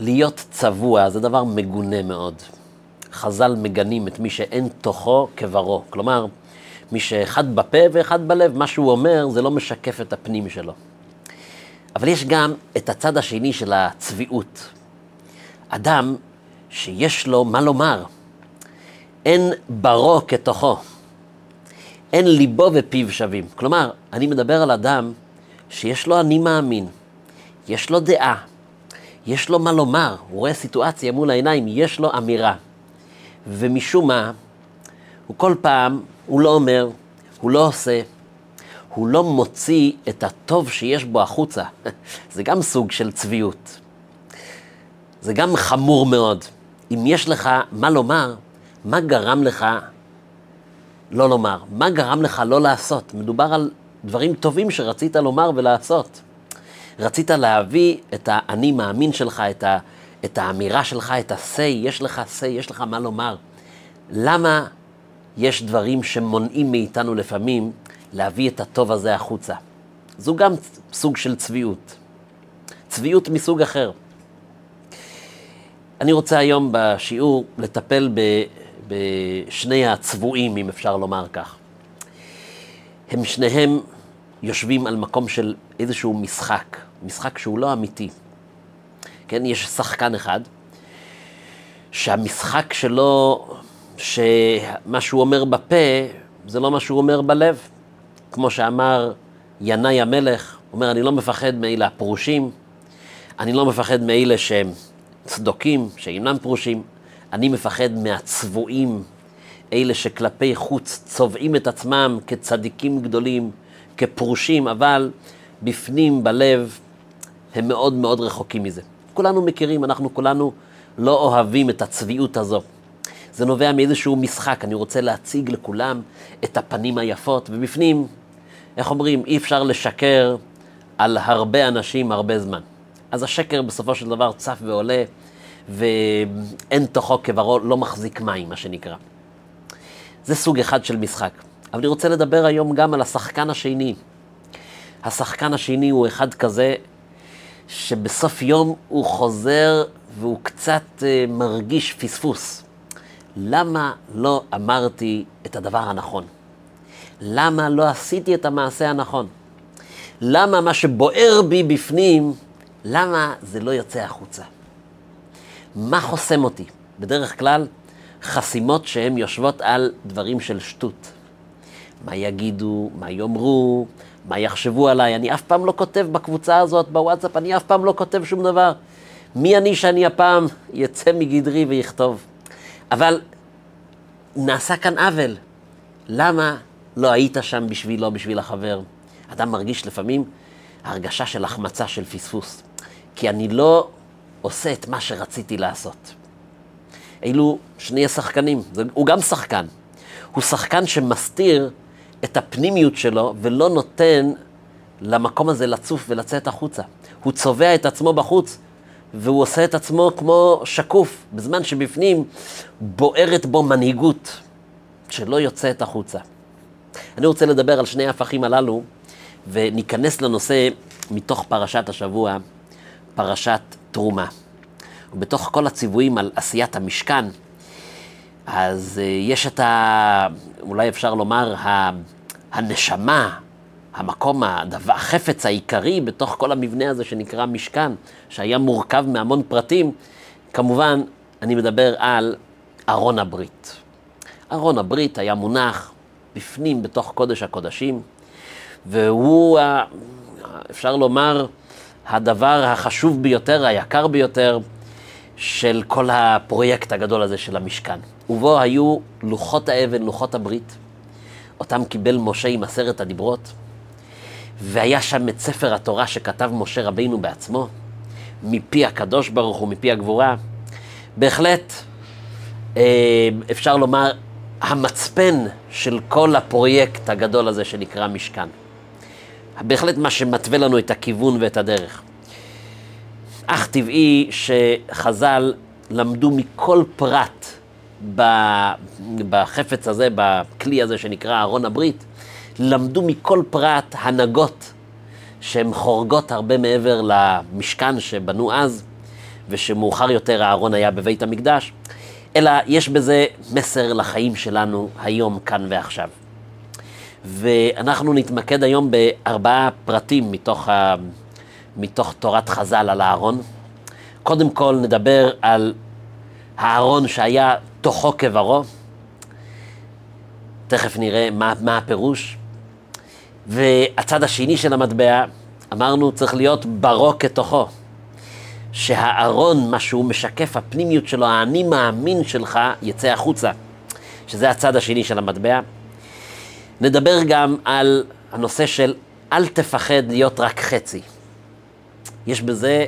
להיות צבוע זה דבר מגונה מאוד. חז"ל מגנים את מי שאין תוכו כברו. כלומר, מי שאחד בפה ואחד בלב, מה שהוא אומר זה לא משקף את הפנים שלו. אבל יש גם את הצד השני של הצביעות. אדם שיש לו מה לומר, אין ברו כתוכו, אין ליבו ופיו שווים. כלומר, אני מדבר על אדם שיש לו אני מאמין, יש לו דעה, יש לו מה לומר, הוא רואה סיטואציה מול העיניים, יש לו אמירה. ומשום מה, הוא כל פעם, הוא לא אומר, הוא לא עושה, הוא לא מוציא את הטוב שיש בו החוצה. זה גם סוג של צביעות. זה גם חמור מאוד. אם יש לך מה לומר, מה גרם לך לא לומר? מה גרם לך לא לעשות? מדובר על דברים טובים שרצית לומר ולעשות. רצית להביא את האני מאמין שלך, את, ה, את האמירה שלך, את ה-say, יש לך say, יש לך מה לומר. למה יש דברים שמונעים מאיתנו לפעמים להביא את הטוב הזה החוצה? זו גם סוג של צביעות. צביעות מסוג אחר. אני רוצה היום בשיעור לטפל ב, בשני הצבועים, אם אפשר לומר כך. הם שניהם יושבים על מקום של איזשהו משחק, משחק שהוא לא אמיתי. כן, יש שחקן אחד שהמשחק שלו, שמה שהוא אומר בפה, זה לא מה שהוא אומר בלב. כמו שאמר ינאי המלך, הוא אומר, אני לא מפחד מאלה הפרושים, אני לא מפחד מאלה שהם צדוקים, שאינם פרושים, אני מפחד מהצבועים, אלה שכלפי חוץ צובעים את עצמם כצדיקים גדולים, כפרושים, אבל בפנים, בלב, הם מאוד מאוד רחוקים מזה. כולנו מכירים, אנחנו כולנו לא אוהבים את הצביעות הזו. זה נובע מאיזשהו משחק, אני רוצה להציג לכולם את הפנים היפות, ובפנים, איך אומרים, אי אפשר לשקר על הרבה אנשים הרבה זמן. אז השקר בסופו של דבר צף ועולה, ואין תוכו כברו, לא מחזיק מים, מה שנקרא. זה סוג אחד של משחק. אבל אני רוצה לדבר היום גם על השחקן השני. השחקן השני הוא אחד כזה שבסוף יום הוא חוזר והוא קצת uh, מרגיש פספוס. למה לא אמרתי את הדבר הנכון? למה לא עשיתי את המעשה הנכון? למה מה שבוער בי בפנים, למה זה לא יוצא החוצה? מה חוסם אותי? בדרך כלל, חסימות שהן יושבות על דברים של שטות. מה יגידו, מה יאמרו, מה יחשבו עליי. אני אף פעם לא כותב בקבוצה הזאת, בוואטסאפ, אני אף פעם לא כותב שום דבר. מי אני שאני הפעם יצא מגדרי ויכתוב? אבל נעשה כאן עוול. למה לא היית שם בשבילו, בשביל החבר? אדם מרגיש לפעמים הרגשה של החמצה, של פספוס. כי אני לא עושה את מה שרציתי לעשות. אלו שני השחקנים, הוא גם שחקן. הוא שחקן שמסתיר את הפנימיות שלו ולא נותן למקום הזה לצוף ולצאת החוצה. הוא צובע את עצמו בחוץ והוא עושה את עצמו כמו שקוף, בזמן שבפנים בוערת בו מנהיגות שלא יוצאת החוצה. אני רוצה לדבר על שני ההפכים הללו וניכנס לנושא מתוך פרשת השבוע, פרשת תרומה. ובתוך כל הציוויים על עשיית המשכן, אז uh, יש את ה... אולי אפשר לומר, ה, הנשמה, המקום, הדבר, החפץ העיקרי בתוך כל המבנה הזה שנקרא משכן, שהיה מורכב מהמון פרטים. כמובן, אני מדבר על ארון הברית. ארון הברית היה מונח בפנים, בתוך קודש הקודשים, והוא, אפשר לומר, הדבר החשוב ביותר, היקר ביותר, של כל הפרויקט הגדול הזה של המשכן. ובו היו לוחות האבן, לוחות הברית, אותם קיבל משה עם עשרת הדיברות, והיה שם את ספר התורה שכתב משה רבינו בעצמו, מפי הקדוש ברוך הוא, מפי הגבורה. בהחלט, אה, אפשר לומר, המצפן של כל הפרויקט הגדול הזה שנקרא משכן. בהחלט מה שמתווה לנו את הכיוון ואת הדרך. אך טבעי שחז"ל למדו מכל פרט בחפץ הזה, בכלי הזה שנקרא ארון הברית, למדו מכל פרט הנהגות שהן חורגות הרבה מעבר למשכן שבנו אז, ושמאוחר יותר אהרון היה בבית המקדש, אלא יש בזה מסר לחיים שלנו היום, כאן ועכשיו. ואנחנו נתמקד היום בארבעה פרטים מתוך, ה... מתוך תורת חז"ל על אהרון. קודם כל נדבר על הארון שהיה תוכו כברו, תכף נראה מה, מה הפירוש. והצד השני של המטבע, אמרנו, צריך להיות ברו כתוכו. שהארון, מה שהוא משקף, הפנימיות שלו, האני מאמין שלך, יצא החוצה. שזה הצד השני של המטבע. נדבר גם על הנושא של אל תפחד להיות רק חצי. יש בזה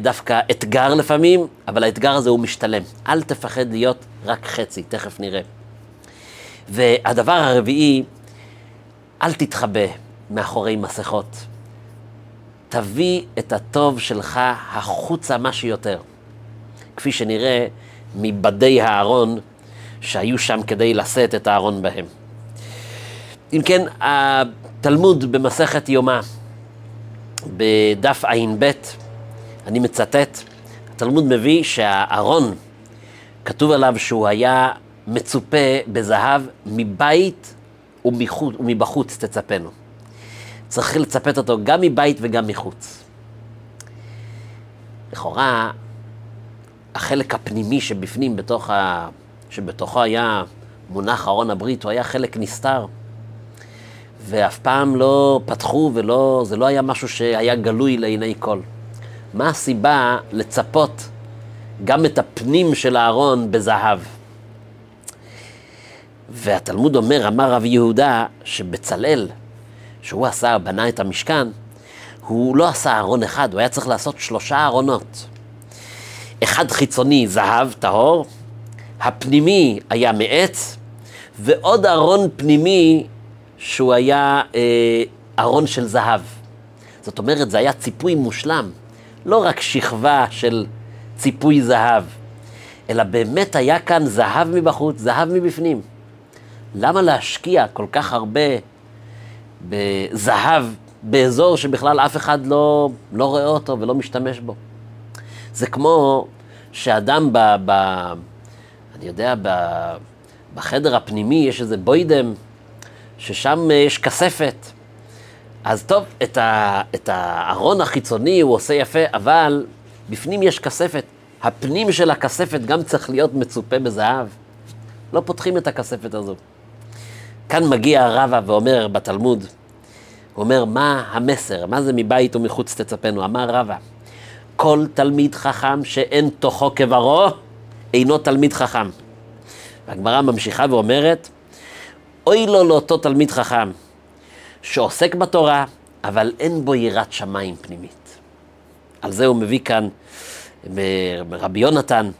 דווקא אתגר לפעמים, אבל האתגר הזה הוא משתלם. אל תפחד להיות רק חצי, תכף נראה. והדבר הרביעי, אל תתחבא מאחורי מסכות. תביא את הטוב שלך החוצה מה שיותר. כפי שנראה מבדי הארון שהיו שם כדי לשאת את הארון בהם. אם כן, התלמוד במסכת יומא, בדף ע"ב, אני מצטט, התלמוד מביא שהארון, כתוב עליו שהוא היה מצופה בזהב מבית ומחוץ, ומבחוץ תצפנו. צריך לצפת אותו גם מבית וגם מחוץ. לכאורה, החלק הפנימי שבפנים, בתוך ה... שבתוכו היה מונח ארון הברית, הוא היה חלק נסתר. ואף פעם לא פתחו ולא, זה לא היה משהו שהיה גלוי לעיני כל. מה הסיבה לצפות גם את הפנים של הארון בזהב? והתלמוד אומר, אמר רב יהודה, שבצלאל, שהוא עשה, בנה את המשכן, הוא לא עשה ארון אחד, הוא היה צריך לעשות שלושה ארונות. אחד חיצוני, זהב טהור, הפנימי היה מעץ, ועוד ארון פנימי שהוא היה אה, ארון של זהב. זאת אומרת, זה היה ציפוי מושלם, לא רק שכבה של ציפוי זהב, אלא באמת היה כאן זהב מבחוץ, זהב מבפנים. למה להשקיע כל כך הרבה בזהב באזור שבכלל אף אחד לא, לא רואה אותו ולא משתמש בו? זה כמו שאדם ב... ב אני יודע, ב, בחדר הפנימי יש איזה בוידם, ששם יש כספת. אז טוב, את, ה, את הארון החיצוני הוא עושה יפה, אבל בפנים יש כספת. הפנים של הכספת גם צריך להיות מצופה בזהב. לא פותחים את הכספת הזו. כאן מגיע הרבא ואומר בתלמוד, הוא אומר, מה המסר? מה זה מבית ומחוץ תצפנו? אמר רבא, כל תלמיד חכם שאין תוכו כברו, אינו תלמיד חכם. והגמרא ממשיכה ואומרת, אוי לו לאותו תלמיד חכם, שעוסק בתורה, אבל אין בו יראת שמיים פנימית. על זה הוא מביא כאן, רבי יונתן,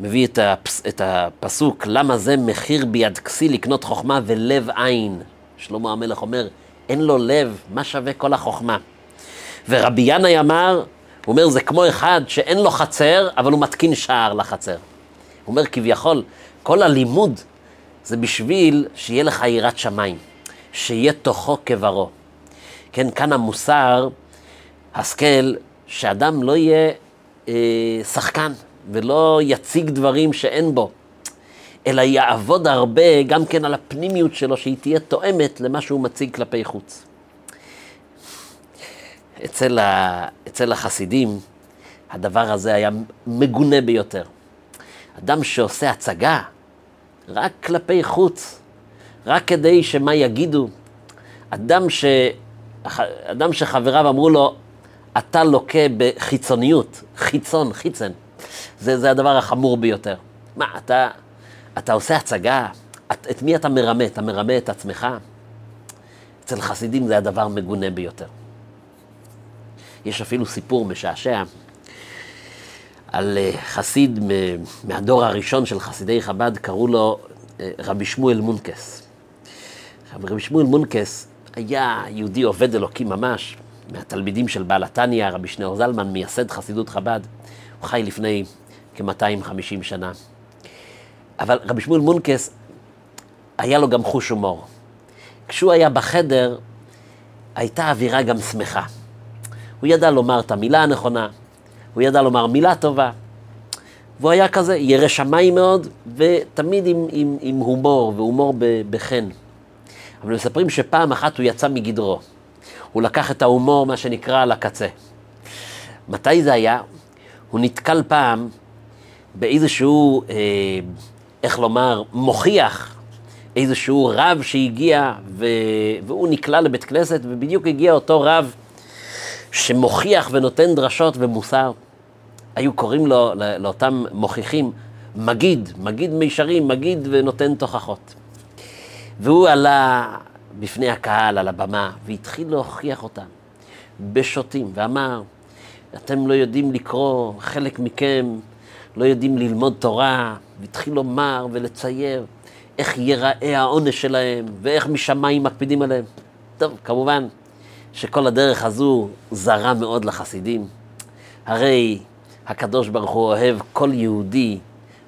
מביא את, הפס, את הפסוק, למה זה מחיר ביד כסי לקנות חוכמה ולב עין. שלמה המלך אומר, אין לו לב, מה שווה כל החוכמה? ורבי ינאי אמר, הוא אומר, זה כמו אחד שאין לו חצר, אבל הוא מתקין שער לחצר. הוא אומר, כביכול, כל הלימוד זה בשביל שיהיה לך יראת שמיים, שיהיה תוכו כברו. כן, כאן המוסר, השכל, שאדם לא יהיה אה, שחקן ולא יציג דברים שאין בו, אלא יעבוד הרבה גם כן על הפנימיות שלו, שהיא תהיה תואמת למה שהוא מציג כלפי חוץ. אצל, ה, אצל החסידים, הדבר הזה היה מגונה ביותר. אדם שעושה הצגה רק כלפי חוץ, רק כדי שמה יגידו, אדם, ש... אדם שחבריו אמרו לו, אתה לוקה בחיצוניות, חיצון, חיצן. זה, זה הדבר החמור ביותר. מה, אתה, אתה עושה הצגה, את, את מי אתה מרמה? אתה מרמה את עצמך? אצל חסידים זה הדבר מגונה ביותר. יש אפילו סיפור משעשע על אה, חסיד מהדור הראשון של חסידי חב"ד, קראו לו אה, רבי שמואל מונקס. רבי שמואל מונקס היה יהודי עובד אלוקי ממש, מהתלמידים של בעל התניא, רבי שניאור זלמן, מייסד חסידות חב"ד. הוא חי לפני כ-250 שנה. אבל רבי שמואל מונקס, היה לו גם חוש הומור. כשהוא היה בחדר, הייתה אווירה גם שמחה. הוא ידע לומר את המילה הנכונה, הוא ידע לומר מילה טובה. והוא היה כזה ירא שמיים מאוד, ותמיד עם, עם, עם הומור, והומור בחן. אבל מספרים שפעם אחת הוא יצא מגדרו. הוא לקח את ההומור, מה שנקרא, לקצה. מתי זה היה? הוא נתקל פעם באיזשהו, אה, איך לומר, מוכיח, איזשהו רב שהגיע, ו... והוא נקלע לבית כנסת, ובדיוק הגיע אותו רב שמוכיח ונותן דרשות ומוסר. היו קוראים לו, לאותם מוכיחים, מגיד, מגיד מישרים, מגיד ונותן תוכחות. והוא עלה בפני הקהל על הבמה והתחיל להוכיח אותם בשוטים, ואמר, אתם לא יודעים לקרוא, חלק מכם לא יודעים ללמוד תורה, והתחיל לומר ולצייר איך ייראה העונש שלהם ואיך משמיים מקפידים עליהם. טוב, כמובן שכל הדרך הזו זרה מאוד לחסידים. הרי הקדוש ברוך הוא אוהב כל יהודי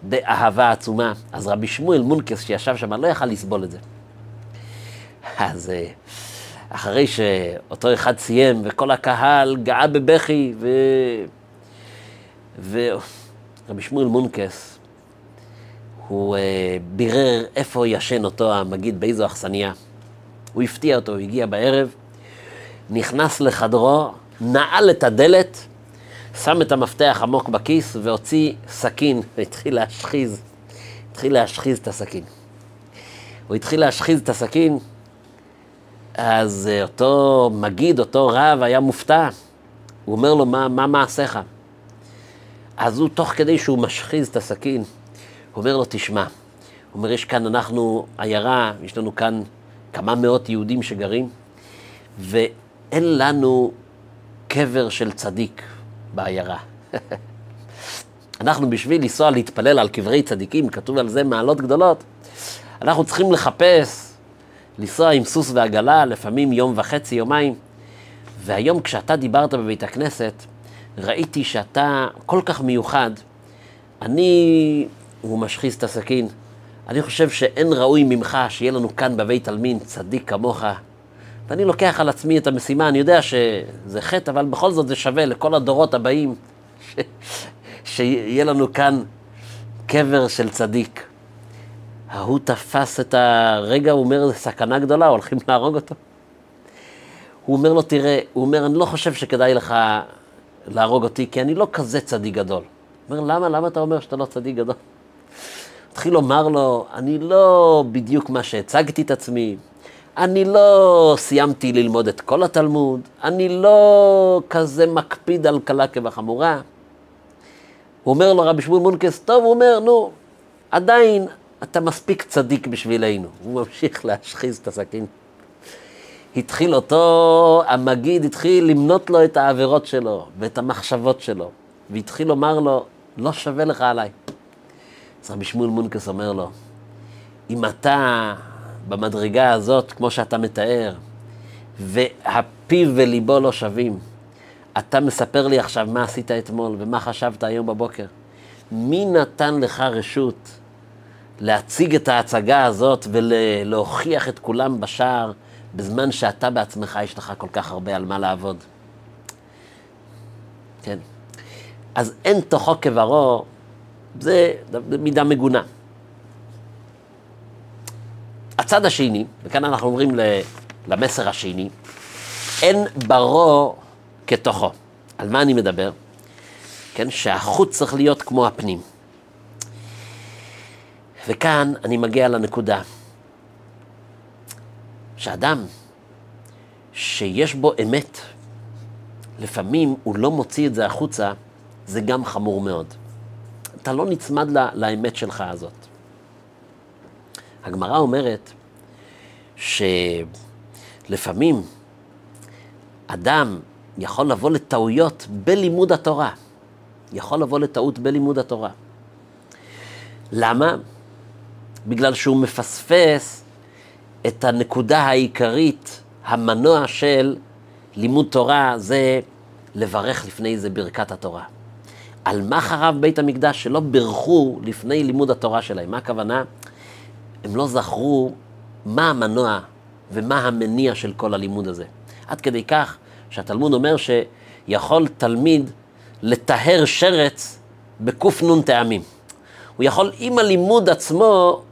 באהבה עצומה. אז רבי שמואל מונקס שישב שם לא יכל לסבול את זה. אז אה, אחרי שאותו אחד סיים וכל הקהל גאה בבכי ו... ורבי שמואל מונקס, הוא uh, בירר איפה ישן אותו המגיד, באיזו אכסניה. הוא הפתיע אותו, הוא הגיע בערב, נכנס לחדרו, נעל את הדלת, שם את המפתח עמוק בכיס והוציא סכין והתחיל להשחיז, התחיל להשחיז את הסכין. הוא התחיל להשחיז את הסכין, אז אה, אותו מגיד, אותו רב, היה מופתע. הוא אומר לו, מה, מה מעשיך? אז הוא, תוך כדי שהוא משחיז את הסכין, הוא אומר לו, תשמע, הוא אומר, יש כאן, אנחנו עיירה, יש לנו כאן כמה מאות יהודים שגרים, ואין לנו קבר של צדיק בעיירה. אנחנו בשביל לנסוע להתפלל על קברי צדיקים, כתוב על זה מעלות גדולות, אנחנו צריכים לחפש לנסוע עם סוס ועגלה, לפעמים יום וחצי, יומיים. והיום כשאתה דיברת בבית הכנסת, ראיתי שאתה כל כך מיוחד. אני, הוא משחיז את הסכין, אני חושב שאין ראוי ממך שיהיה לנו כאן בבית עלמין צדיק כמוך. ואני לוקח על עצמי את המשימה, אני יודע שזה חטא, אבל בכל זאת זה שווה לכל הדורות הבאים, ש... שיהיה לנו כאן קבר של צדיק. ההוא תפס את הרגע, הוא אומר, זו סכנה גדולה, הולכים להרוג אותו. הוא אומר לו, תראה, הוא אומר, אני לא חושב שכדאי לך להרוג אותי, כי אני לא כזה צדיק גדול. הוא אומר, למה? למה אתה אומר שאתה לא צדיק גדול? התחיל לומר לו, אני לא בדיוק מה שהצגתי את עצמי, אני לא סיימתי ללמוד את כל התלמוד, אני לא כזה מקפיד על קלה כבחמורה. הוא אומר לו, רבי שמואל מונקס, טוב, הוא אומר, נו, עדיין אתה מספיק צדיק בשבילנו. הוא ממשיך להשחיז את הסכין. התחיל אותו, המגיד התחיל למנות לו את העבירות שלו ואת המחשבות שלו, והתחיל לומר לו, לא שווה לך עליי. אז רבי שמואל מונקס אומר לו, אם אתה במדרגה הזאת, כמו שאתה מתאר, והפיו וליבו לא שווים, אתה מספר לי עכשיו מה עשית אתמול ומה חשבת היום בבוקר. מי נתן לך רשות להציג את ההצגה הזאת ולהוכיח את כולם בשער, בזמן שאתה בעצמך יש לך כל כך הרבה על מה לעבוד. כן. אז אין תוכו כברו, זה מידה מגונה. הצד השני, וכאן אנחנו אומרים למסר השני, אין ברו כתוכו. על מה אני מדבר? כן, שהחוץ צריך להיות כמו הפנים. וכאן אני מגיע לנקודה שאדם שיש בו אמת, לפעמים הוא לא מוציא את זה החוצה, זה גם חמור מאוד. אתה לא נצמד לה, לאמת שלך הזאת. הגמרא אומרת שלפעמים אדם יכול לבוא לטעויות בלימוד התורה. יכול לבוא לטעות בלימוד התורה. למה? בגלל שהוא מפספס את הנקודה העיקרית, המנוע של לימוד תורה, זה לברך לפני זה ברכת התורה. על מה חרב בית המקדש שלא בירכו לפני לימוד התורה שלהם? מה הכוונה? הם לא זכרו מה המנוע ומה המניע של כל הלימוד הזה. עד כדי כך שהתלמוד אומר שיכול תלמיד לטהר שרץ בק"ן טעמים. הוא יכול עם הלימוד עצמו,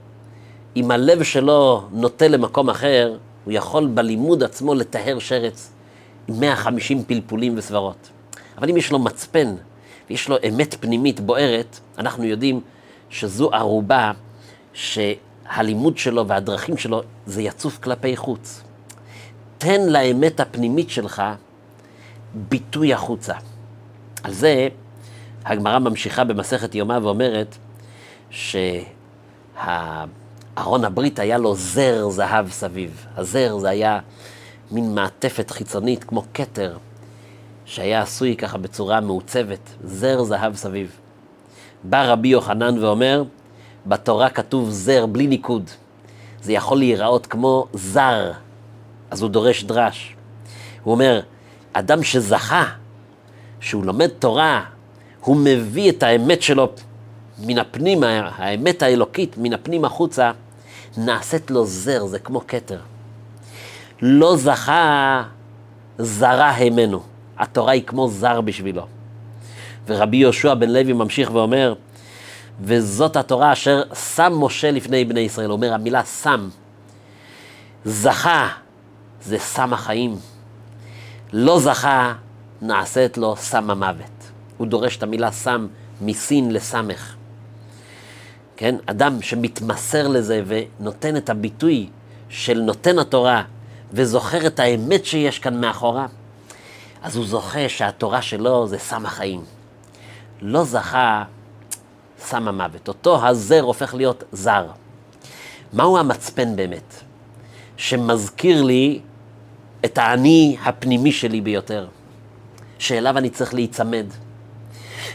אם הלב שלו נוטה למקום אחר, הוא יכול בלימוד עצמו לטהר שרץ עם 150 פלפולים וסברות. אבל אם יש לו מצפן ויש לו אמת פנימית בוערת, אנחנו יודעים שזו ערובה שהלימוד שלו והדרכים שלו זה יצוף כלפי חוץ. תן לאמת הפנימית שלך ביטוי החוצה. על זה הגמרא ממשיכה במסכת יומא ואומרת שהארון הברית היה לו זר זהב סביב. הזר זה היה מין מעטפת חיצונית כמו כתר, שהיה עשוי ככה בצורה מעוצבת, זר זהב סביב. בא רבי יוחנן ואומר, בתורה כתוב זר בלי ניקוד. זה יכול להיראות כמו זר, אז הוא דורש דרש. הוא אומר, אדם שזכה, שהוא לומד תורה, הוא מביא את האמת שלו מן הפנים, האמת האלוקית מן הפנים החוצה, נעשית לו זר, זה כמו כתר. לא זכה, זרה הימנו. התורה היא כמו זר בשבילו. ורבי יהושע בן לוי ממשיך ואומר, וזאת התורה אשר שם משה לפני בני ישראל. אומר, המילה שם, זכה, זה סם החיים. לא זכה, נעשית לו סם המוות. הוא דורש את המילה סם מסין לסמך. כן? אדם שמתמסר לזה ונותן את הביטוי של נותן התורה וזוכר את האמת שיש כאן מאחורה, אז הוא זוכה שהתורה שלו זה סם החיים. לא זכה סם המוות. אותו הזר הופך להיות זר. מהו המצפן באמת? שמזכיר לי את האני הפנימי שלי ביותר, שאליו אני צריך להיצמד,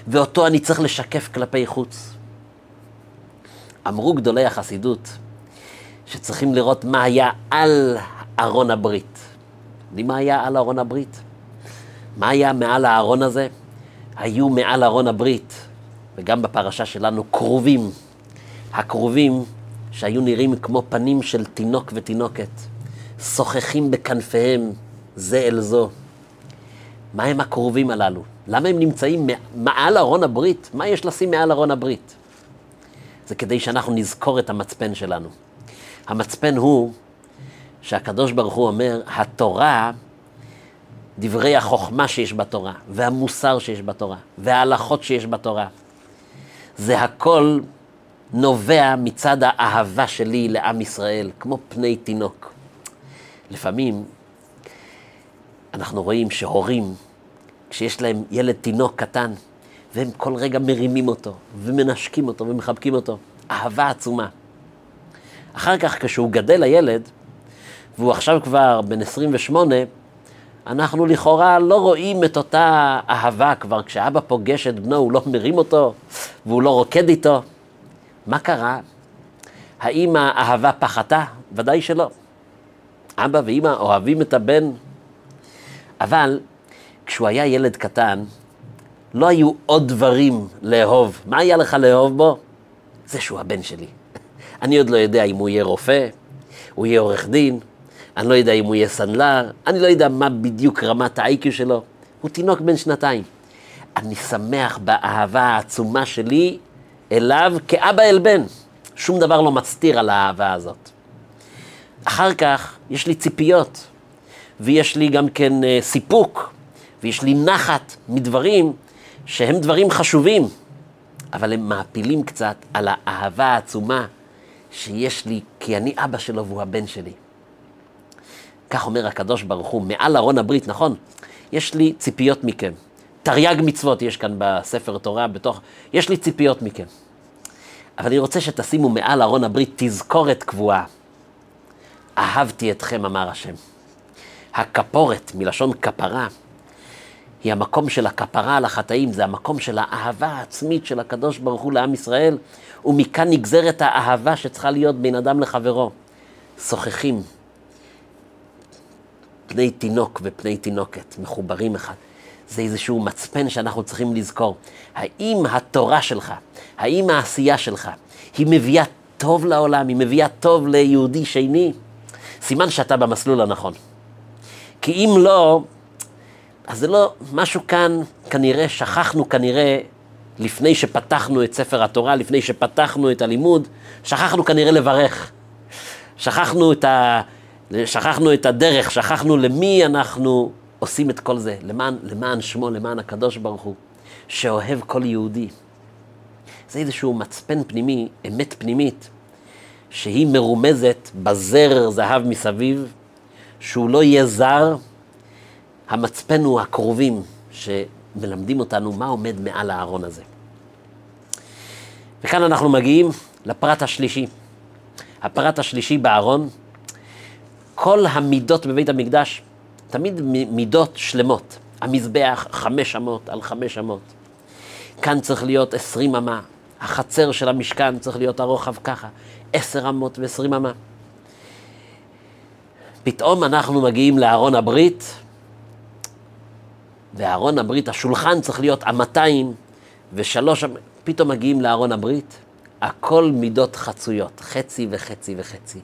ואותו אני צריך לשקף כלפי חוץ. אמרו גדולי החסידות שצריכים לראות מה היה על ארון הברית. יודעים מה היה על ארון הברית? מה היה מעל הארון הזה? היו מעל ארון הברית, וגם בפרשה שלנו, כרובים. הכרובים שהיו נראים כמו פנים של תינוק ותינוקת, שוחחים בכנפיהם זה אל זו. מה הם הכרובים הללו? למה הם נמצאים מעל ארון הברית? מה יש לשים מעל ארון הברית? זה כדי שאנחנו נזכור את המצפן שלנו. המצפן הוא שהקדוש ברוך הוא אומר, התורה, דברי החוכמה שיש בתורה, והמוסר שיש בתורה, וההלכות שיש בתורה, זה הכל נובע מצד האהבה שלי לעם ישראל, כמו פני תינוק. לפעמים אנחנו רואים שהורים, כשיש להם ילד תינוק קטן, והם כל רגע מרימים אותו, ומנשקים אותו, ומחבקים אותו, אהבה עצומה. אחר כך, כשהוא גדל הילד, והוא עכשיו כבר בן 28, אנחנו לכאורה לא רואים את אותה אהבה כבר. כשאבא פוגש את בנו, הוא לא מרים אותו, והוא לא רוקד איתו. מה קרה? האם האהבה פחתה? ודאי שלא. אבא ואימא אוהבים את הבן, אבל כשהוא היה ילד קטן, לא היו עוד דברים לאהוב. מה היה לך לאהוב בו? זה שהוא הבן שלי. אני עוד לא יודע אם הוא יהיה רופא, הוא יהיה עורך דין, אני לא יודע אם הוא יהיה סנדלר, אני לא יודע מה בדיוק רמת ה-IQ שלו. הוא תינוק בן שנתיים. אני שמח באהבה העצומה שלי אליו כאבא אל בן. שום דבר לא מסתיר על האהבה הזאת. אחר כך יש לי ציפיות, ויש לי גם כן אה, סיפוק, ויש לי נחת מדברים שהם דברים חשובים, אבל הם מעפילים קצת על האהבה העצומה שיש לי, כי אני אבא שלו והוא הבן שלי. כך אומר הקדוש ברוך הוא, מעל ארון הברית, נכון? יש לי ציפיות מכם. תרי"ג מצוות יש כאן בספר תורה, בתוך... יש לי ציפיות מכם. אבל אני רוצה שתשימו מעל ארון הברית תזכורת קבועה. אהבתי אתכם, אמר השם. הכפורת, מלשון כפרה, היא המקום של הכפרה על החטאים, זה המקום של האהבה העצמית של הקדוש ברוך הוא לעם ישראל, ומכאן נגזרת האהבה שצריכה להיות בין אדם לחברו. שוחחים, פני תינוק ופני תינוקת, מחוברים אחד. זה איזשהו מצפן שאנחנו צריכים לזכור. האם התורה שלך, האם העשייה שלך, היא מביאה טוב לעולם, היא מביאה טוב ליהודי שני? סימן שאתה במסלול הנכון. כי אם לא, אז זה לא, משהו כאן כנראה, שכחנו כנראה, לפני שפתחנו את ספר התורה, לפני שפתחנו את הלימוד, שכחנו כנראה לברך. שכחנו את, ה... שכחנו את הדרך, שכחנו למי אנחנו עושים את כל זה, למען, למען שמו, למען הקדוש ברוך הוא, שאוהב כל יהודי. זה איזשהו מצפן פנימי, אמת פנימית, שהיא מרומזת בזר זהב מסביב, שהוא לא יהיה זר, המצפן הוא הקרובים שמלמדים אותנו מה עומד מעל הארון הזה. וכאן אנחנו מגיעים לפרט השלישי. הפרט השלישי בארון, כל המידות בבית המקדש, תמיד מידות שלמות. המזבח חמש אמות על חמש אמות. כאן צריך להיות עשרים אמה. החצר של המשכן צריך להיות הרוחב ככה, עשר אמות ועשרים אמה. פתאום אנחנו מגיעים לארון הברית, וארון הברית, השולחן צריך להיות אמתיים ושלוש, פתאום מגיעים לארון הברית, הכל מידות חצויות, חצי וחצי וחצי.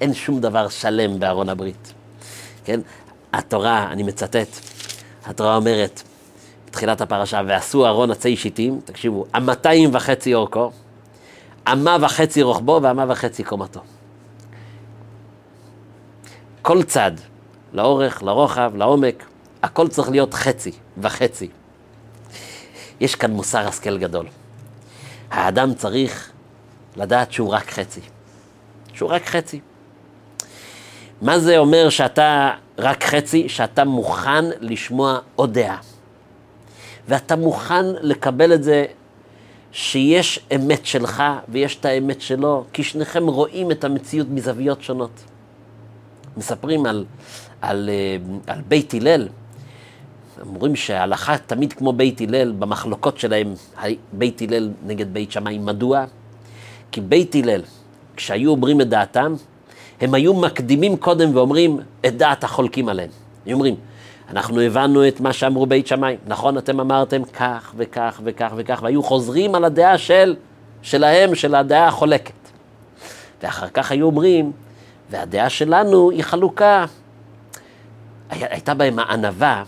אין שום דבר שלם בארון הברית. כן? התורה, אני מצטט, התורה אומרת, בתחילת הפרשה, ועשו ארון עצי שיטים, תקשיבו, המאתיים וחצי אורכו, אמה וחצי רוחבו ואמה וחצי קומתו. כל צד, לאורך, לרוחב, לעומק, הכל צריך להיות חצי וחצי. יש כאן מוסר השכל גדול. האדם צריך לדעת שהוא רק חצי. שהוא רק חצי. מה זה אומר שאתה רק חצי? שאתה מוכן לשמוע עוד דעה. ואתה מוכן לקבל את זה שיש אמת שלך ויש את האמת שלו, כי שניכם רואים את המציאות מזוויות שונות. מספרים על, על, אה, על בית הלל, אומרים שההלכה תמיד כמו בית הלל, במחלוקות שלהם, בית הלל נגד בית שמאי. מדוע? כי בית הלל, כשהיו אומרים את דעתם, הם היו מקדימים קודם ואומרים את דעת החולקים עליהם. היו אומרים, אנחנו הבנו את מה שאמרו בית שמאי, נכון, אתם אמרתם כך וכך וכך וכך, והיו חוזרים על הדעה של, שלהם, של הדעה החולקת. ואחר כך היו אומרים, והדעה שלנו היא חלוקה. הייתה בהם הענווה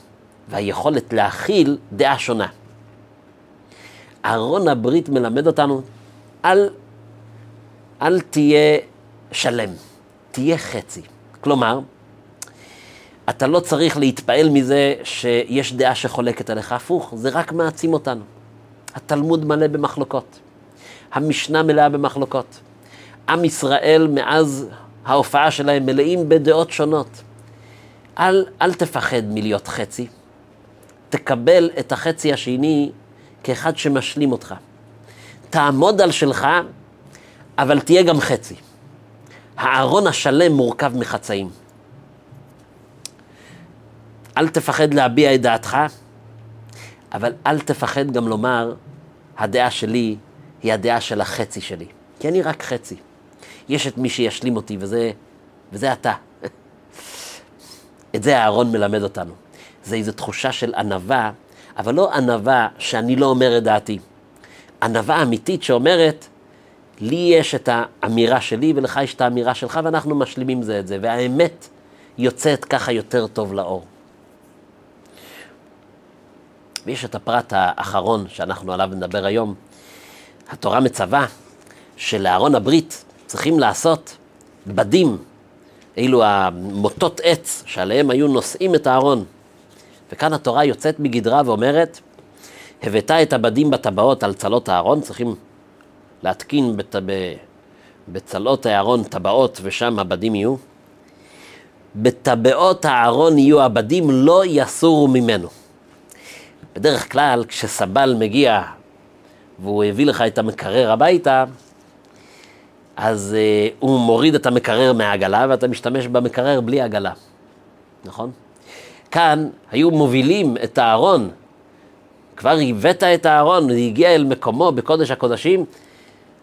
והיכולת להכיל דעה שונה. ארון הברית מלמד אותנו, אל, אל תהיה שלם, תהיה חצי. כלומר, אתה לא צריך להתפעל מזה שיש דעה שחולקת עליך, הפוך, זה רק מעצים אותנו. התלמוד מלא במחלוקות, המשנה מלאה במחלוקות. עם ישראל מאז ההופעה שלהם מלאים בדעות שונות. אל, אל תפחד מלהיות חצי, תקבל את החצי השני כאחד שמשלים אותך. תעמוד על שלך, אבל תהיה גם חצי. הארון השלם מורכב מחצאים. אל תפחד להביע את דעתך, אבל אל תפחד גם לומר, הדעה שלי היא הדעה של החצי שלי. כי אני רק חצי. יש את מי שישלים אותי, וזה, וזה אתה. את זה הארון מלמד אותנו. זה איזו תחושה של ענווה, אבל לא ענווה שאני לא אומר את דעתי. ענווה אמיתית שאומרת, לי יש את האמירה שלי ולך יש את האמירה שלך ואנחנו משלימים זה את זה, והאמת יוצאת ככה יותר טוב לאור. ויש את הפרט האחרון שאנחנו עליו נדבר היום. התורה מצווה שלארון הברית צריכים לעשות בדים, אלו המוטות עץ שעליהם היו נושאים את הארון. וכאן התורה יוצאת מגדרה ואומרת, הבאת את הבדים בטבעות על צלות הארון, צריכים להתקין בת... בצלות הארון טבעות ושם הבדים יהיו. בטבעות הארון יהיו הבדים, לא יסורו ממנו. בדרך כלל כשסבל מגיע והוא הביא לך את המקרר הביתה, אז uh, הוא מוריד את המקרר מהעגלה ואתה משתמש במקרר בלי עגלה, נכון? כאן היו מובילים את הארון, כבר הבאת את הארון, זה הגיע אל מקומו בקודש הקודשים,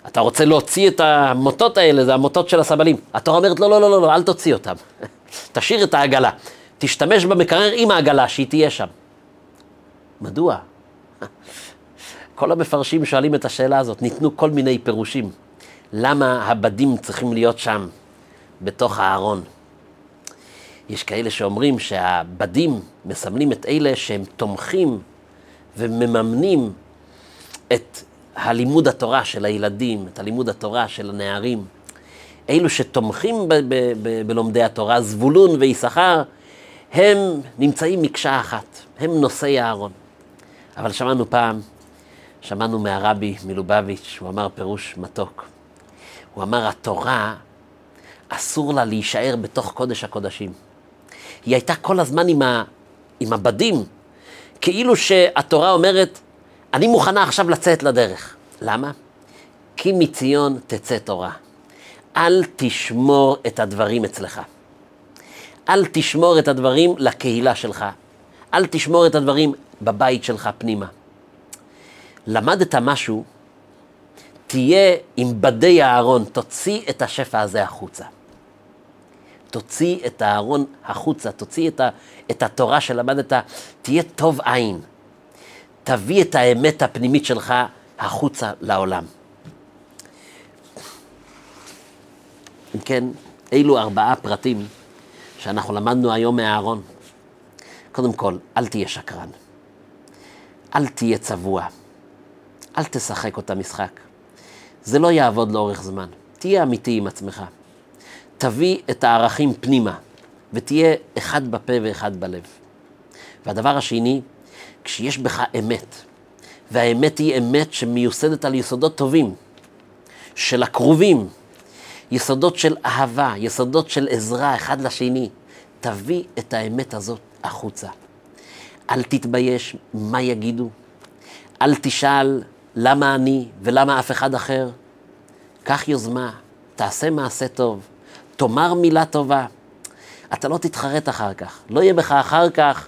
אתה רוצה להוציא את המוטות האלה, זה המוטות של הסבלים. התורה אומרת, לא, לא, לא, לא, לא אל תוציא אותם. תשאיר את העגלה. תשתמש במקרר עם העגלה, שהיא תהיה שם. מדוע? כל המפרשים שואלים את השאלה הזאת, ניתנו כל מיני פירושים. למה הבדים צריכים להיות שם, בתוך הארון? יש כאלה שאומרים שהבדים מסמלים את אלה שהם תומכים ומממנים את הלימוד התורה של הילדים, את הלימוד התורה של הנערים, אלו שתומכים ב- ב- ב- בלומדי התורה, זבולון ויששכר, הם נמצאים מקשה אחת, הם נושאי הארון. אבל שמענו פעם, שמענו מהרבי מלובביץ', הוא אמר פירוש מתוק. הוא אמר, התורה, אסור לה להישאר בתוך קודש הקודשים. היא הייתה כל הזמן עם, ה, עם הבדים, כאילו שהתורה אומרת, אני מוכנה עכשיו לצאת לדרך. למה? כי מציון תצא תורה. אל תשמור את הדברים אצלך. אל תשמור את הדברים לקהילה שלך. אל תשמור את הדברים בבית שלך פנימה. למדת משהו, תהיה עם בדי הארון, תוציא את השפע הזה החוצה. תוציא את הארון החוצה, תוציא את, ה, את התורה שלמדת, תהיה טוב עין. תביא את האמת הפנימית שלך החוצה לעולם. אם כן, אילו ארבעה פרטים שאנחנו למדנו היום מהארון. קודם כל, אל תהיה שקרן. אל תהיה צבוע. אל תשחק אותה משחק. זה לא יעבוד לאורך זמן. תהיה אמיתי עם עצמך. תביא את הערכים פנימה, ותהיה אחד בפה ואחד בלב. והדבר השני, כשיש בך אמת, והאמת היא אמת שמיוסדת על יסודות טובים, של הקרובים, יסודות של אהבה, יסודות של עזרה אחד לשני, תביא את האמת הזאת החוצה. אל תתבייש מה יגידו, אל תשאל למה אני ולמה אף אחד אחר. קח יוזמה, תעשה מעשה טוב, תאמר מילה טובה. אתה לא תתחרט אחר כך, לא יהיה בך אחר כך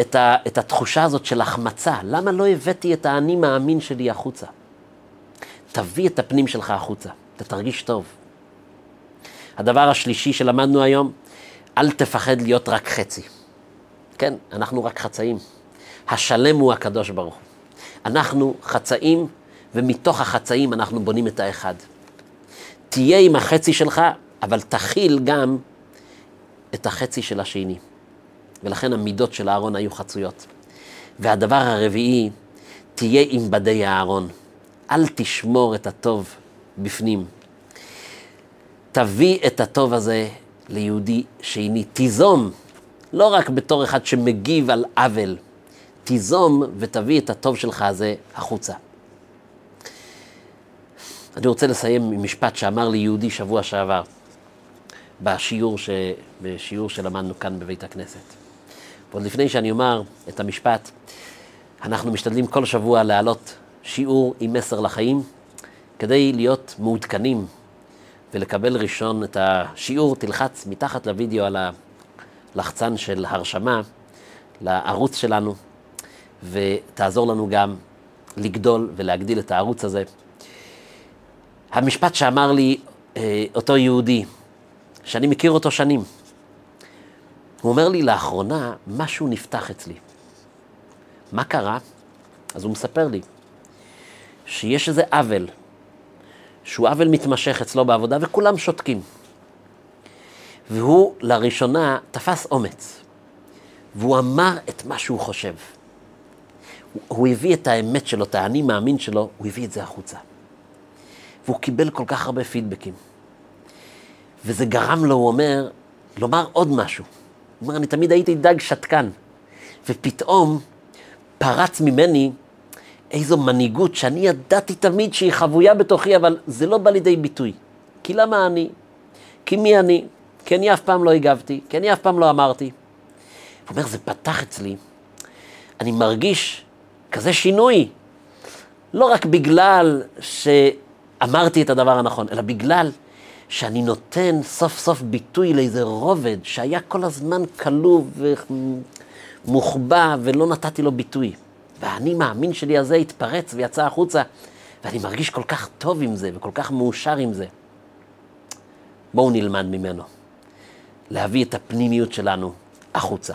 את, ה, את התחושה הזאת של החמצה. למה לא הבאתי את האני מאמין שלי החוצה? תביא את הפנים שלך החוצה, אתה תרגיש טוב. הדבר השלישי שלמדנו היום, אל תפחד להיות רק חצי. כן, אנחנו רק חצאים. השלם הוא הקדוש ברוך הוא. אנחנו חצאים, ומתוך החצאים אנחנו בונים את האחד. תהיה עם החצי שלך, אבל תכיל גם את החצי של השני. ולכן המידות של אהרון היו חצויות. והדבר הרביעי, תהיה עם בדי הארון. אל תשמור את הטוב בפנים. תביא את הטוב הזה ליהודי שני. תיזום, לא רק בתור אחד שמגיב על עוול, תיזום ותביא את הטוב שלך הזה החוצה. אני רוצה לסיים עם משפט שאמר לי יהודי שבוע שעבר, בשיעור, ש... בשיעור שלמדנו כאן בבית הכנסת. ועוד לפני שאני אומר את המשפט, אנחנו משתדלים כל שבוע להעלות שיעור עם מסר לחיים, כדי להיות מעודכנים ולקבל ראשון את השיעור, תלחץ מתחת לוידאו על הלחצן של הרשמה לערוץ שלנו, ותעזור לנו גם לגדול ולהגדיל את הערוץ הזה. המשפט שאמר לי אה, אותו יהודי, שאני מכיר אותו שנים, הוא אומר לי, לאחרונה משהו נפתח אצלי. מה קרה? אז הוא מספר לי שיש איזה עוול, שהוא עוול מתמשך אצלו בעבודה, וכולם שותקים. והוא לראשונה תפס אומץ, והוא אמר את מה שהוא חושב. הוא הביא את האמת שלו, את האני מאמין שלו, הוא הביא את זה החוצה. והוא קיבל כל כך הרבה פידבקים. וזה גרם לו, הוא אומר, לומר עוד משהו. הוא אומר, אני תמיד הייתי דג שתקן, ופתאום פרץ ממני איזו מנהיגות שאני ידעתי תמיד שהיא חבויה בתוכי, אבל זה לא בא לידי ביטוי. כי למה אני? כי מי אני? כי אני אף פעם לא הגבתי, כי אני אף פעם לא אמרתי. הוא אומר, זה פתח אצלי. אני מרגיש כזה שינוי. לא רק בגלל שאמרתי את הדבר הנכון, אלא בגלל שאני נותן סוף סוף ביטוי לאיזה רובד שהיה כל הזמן כלוא ומוחבא ולא נתתי לו ביטוי. והאני מאמין שלי הזה התפרץ ויצא החוצה, ואני מרגיש כל כך טוב עם זה וכל כך מאושר עם זה. בואו נלמד ממנו להביא את הפנימיות שלנו החוצה.